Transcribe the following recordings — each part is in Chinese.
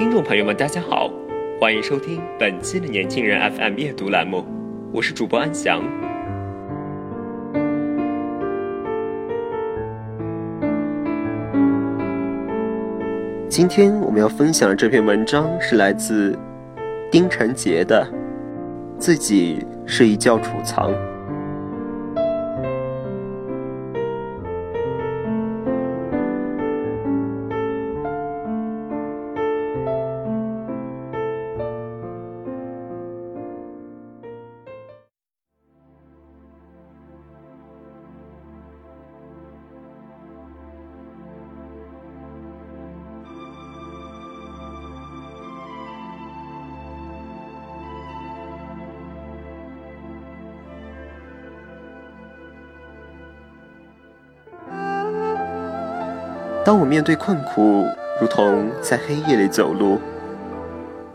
听众朋友们，大家好，欢迎收听本期的年轻人 FM 阅读栏目，我是主播安翔。今天我们要分享的这篇文章是来自丁晨杰的，自己是一窖储藏。当我面对困苦，如同在黑夜里走路，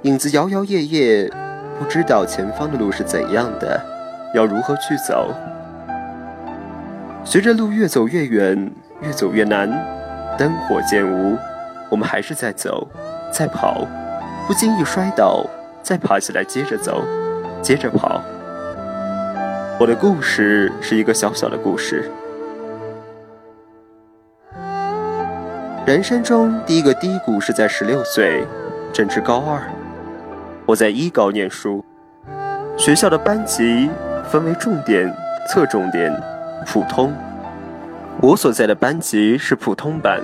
影子摇摇曳曳，不知道前方的路是怎样的，要如何去走？随着路越走越远，越走越难，灯火渐无，我们还是在走，在跑，不经意摔倒，再爬起来接着走，接着跑。我的故事是一个小小的故事。人生中第一个低谷是在十六岁，正值高二。我在一高念书，学校的班级分为重点、侧重点、普通。我所在的班级是普通班，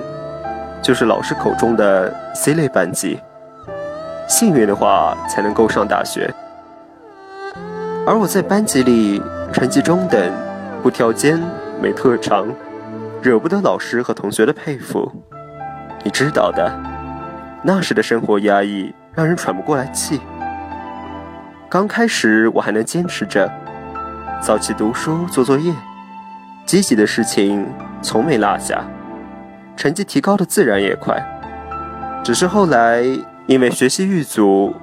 就是老师口中的 C 类班级。幸运的话才能够上大学。而我在班级里成绩中等，不挑尖，没特长，惹不得老师和同学的佩服。你知道的，那时的生活压抑，让人喘不过来气。刚开始我还能坚持着，早起读书、做作业，积极的事情从没落下，成绩提高的自然也快。只是后来因为学习遇阻，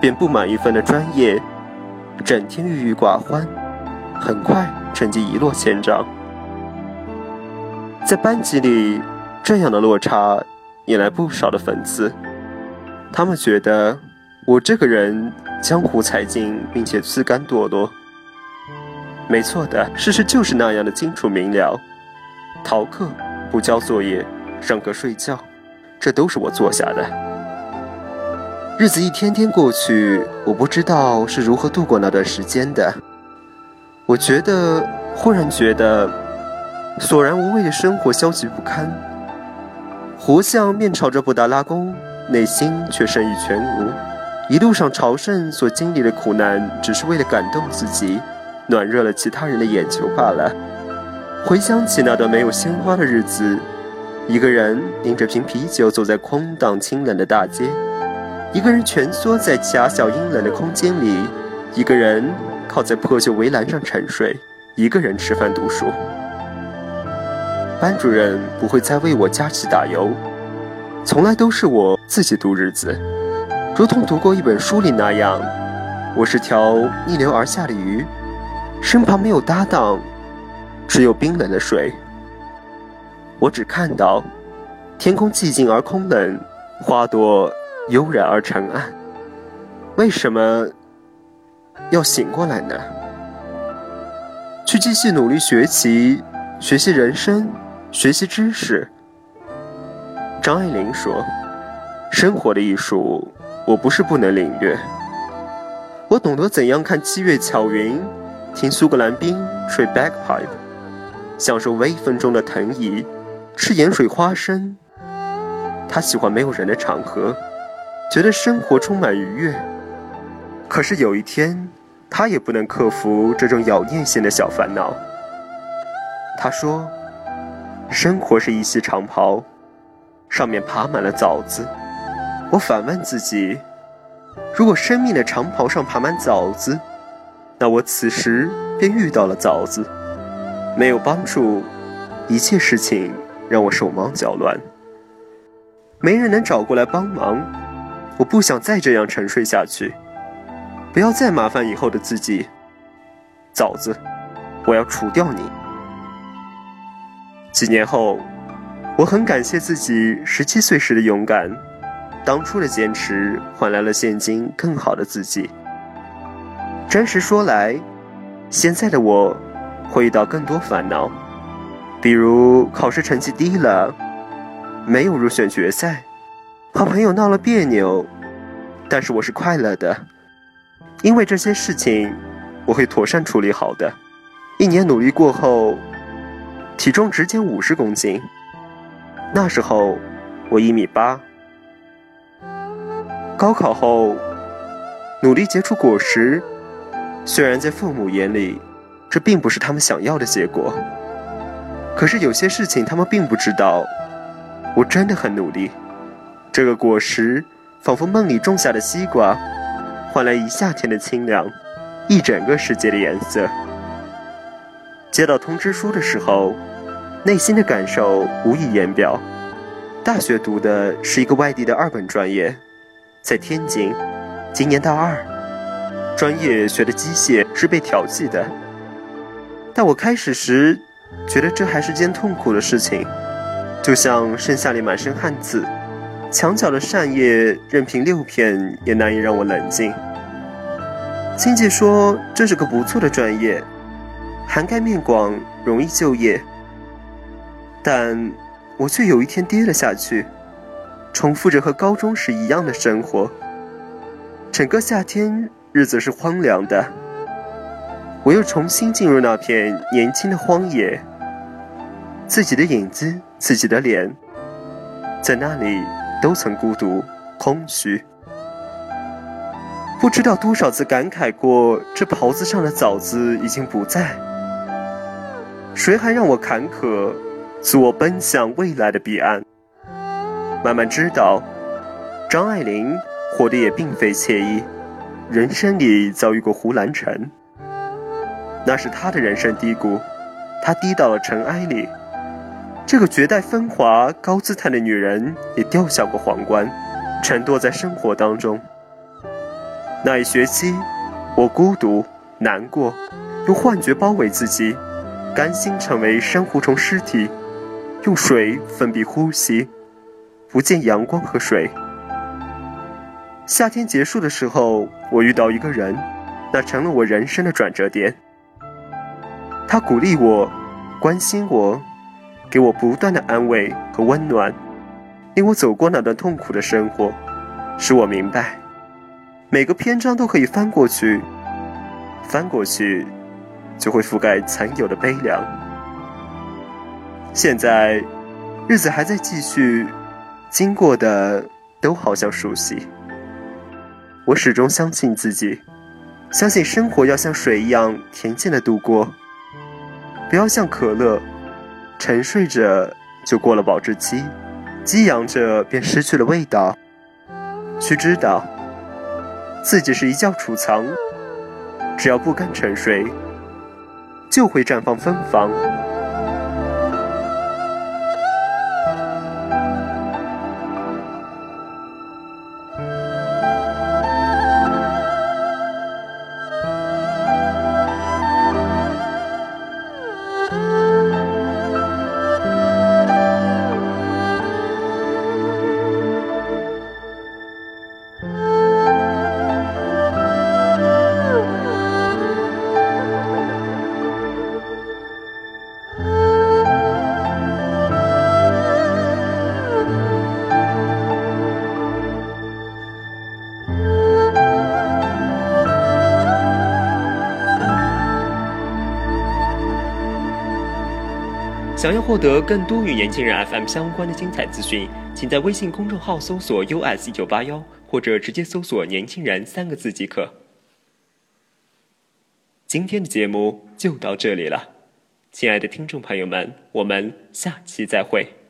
便不满一分的专业，整天郁郁寡欢，很快成绩一落千丈。在班级里，这样的落差。引来不少的粉丝，他们觉得我这个人江湖才尽，并且自甘堕落。没错的，事实就是那样的清楚明了。逃课、不交作业、上课睡觉，这都是我做下的。日子一天天过去，我不知道是如何度过那段时间的。我觉得，忽然觉得，索然无味的生活消极不堪。活像面朝着布达拉宫，内心却生意全无。一路上朝圣所经历的苦难，只是为了感动自己，暖热了其他人的眼球罢了。回想起那段没有鲜花的日子，一个人拎着瓶啤酒走在空荡清冷的大街，一个人蜷缩在狭小阴冷的空间里，一个人靠在破旧围栏上沉睡，一个人吃饭读书。班主任不会再为我加起打油，从来都是我自己度日子，如同读过一本书里那样，我是条逆流而下的鱼，身旁没有搭档，只有冰冷的水。我只看到天空寂静而空冷，花朵悠然而沉暗。为什么要醒过来呢？去继续努力学习，学习人生。学习知识。张爱玲说：“生活的艺术，我不是不能领略。我懂得怎样看七月巧云，听苏格兰兵吹 bagpipe，享受微风中的藤椅，吃盐水花生。他喜欢没有人的场合，觉得生活充满愉悦。可是有一天，他也不能克服这种咬念性的小烦恼。他说：“生活是一袭长袍，上面爬满了枣子。”我反问自己：如果生命的长袍上爬满枣子，那我此时便遇到了枣子，没有帮助，一切事情让我手忙脚乱。没人能找过来帮忙，我不想再这样沉睡下去，不要再麻烦以后的自己。枣子，我要除掉你。几年后，我很感谢自己十七岁时的勇敢，当初的坚持换来了现今更好的自己。真实说来，现在的我会遇到更多烦恼，比如考试成绩低了。没有入选决赛，和朋友闹了别扭，但是我是快乐的，因为这些事情我会妥善处理好的。一年努力过后，体重直减五十公斤。那时候我一米八。高考后，努力结出果实，虽然在父母眼里，这并不是他们想要的结果，可是有些事情他们并不知道。我真的很努力，这个果实仿佛梦里种下的西瓜，换来一夏天的清凉，一整个世界的颜色。接到通知书的时候，内心的感受无以言表。大学读的是一个外地的二本专业，在天津，今年大二，专业学的机械是被调剂的。但我开始时觉得这还是件痛苦的事情。就像盛夏里满身汗渍，墙角的扇叶任凭六片也难以让我冷静。亲戚说这是个不错的专业，涵盖面广，容易就业。但我却有一天跌了下去，重复着和高中时一样的生活。整个夏天日子是荒凉的，我又重新进入那片年轻的荒野，自己的影子。自己的脸，在那里都曾孤独、空虚。不知道多少次感慨过，这袍子上的枣子已经不在。谁还让我坎坷，阻我奔向未来的彼岸？慢慢知道，张爱玲活得也并非惬意，人生里遭遇过胡兰成，那是她的人生低谷，她低到了尘埃里。这个绝代风华、高姿态的女人也掉下过皇冠，沉堕在生活当中。那一学期，我孤独、难过，用幻觉包围自己，甘心成为珊瑚虫尸体，用水粉笔呼吸，不见阳光和水。夏天结束的时候，我遇到一个人，那成了我人生的转折点。他鼓励我，关心我。给我不断的安慰和温暖，令我走过那段痛苦的生活，使我明白，每个篇章都可以翻过去，翻过去，就会覆盖残有的悲凉。现在，日子还在继续，经过的都好像熟悉。我始终相信自己，相信生活要像水一样恬静的度过，不要像可乐。沉睡着就过了保质期，激扬着便失去了味道。须知道，自己是一窖储藏，只要不甘沉睡，就会绽放芬芳。想要获得更多与年轻人 FM 相关的精彩资讯，请在微信公众号搜索 US 一九八幺。或者直接搜索“年轻人”三个字即可。今天的节目就到这里了，亲爱的听众朋友们，我们下期再会。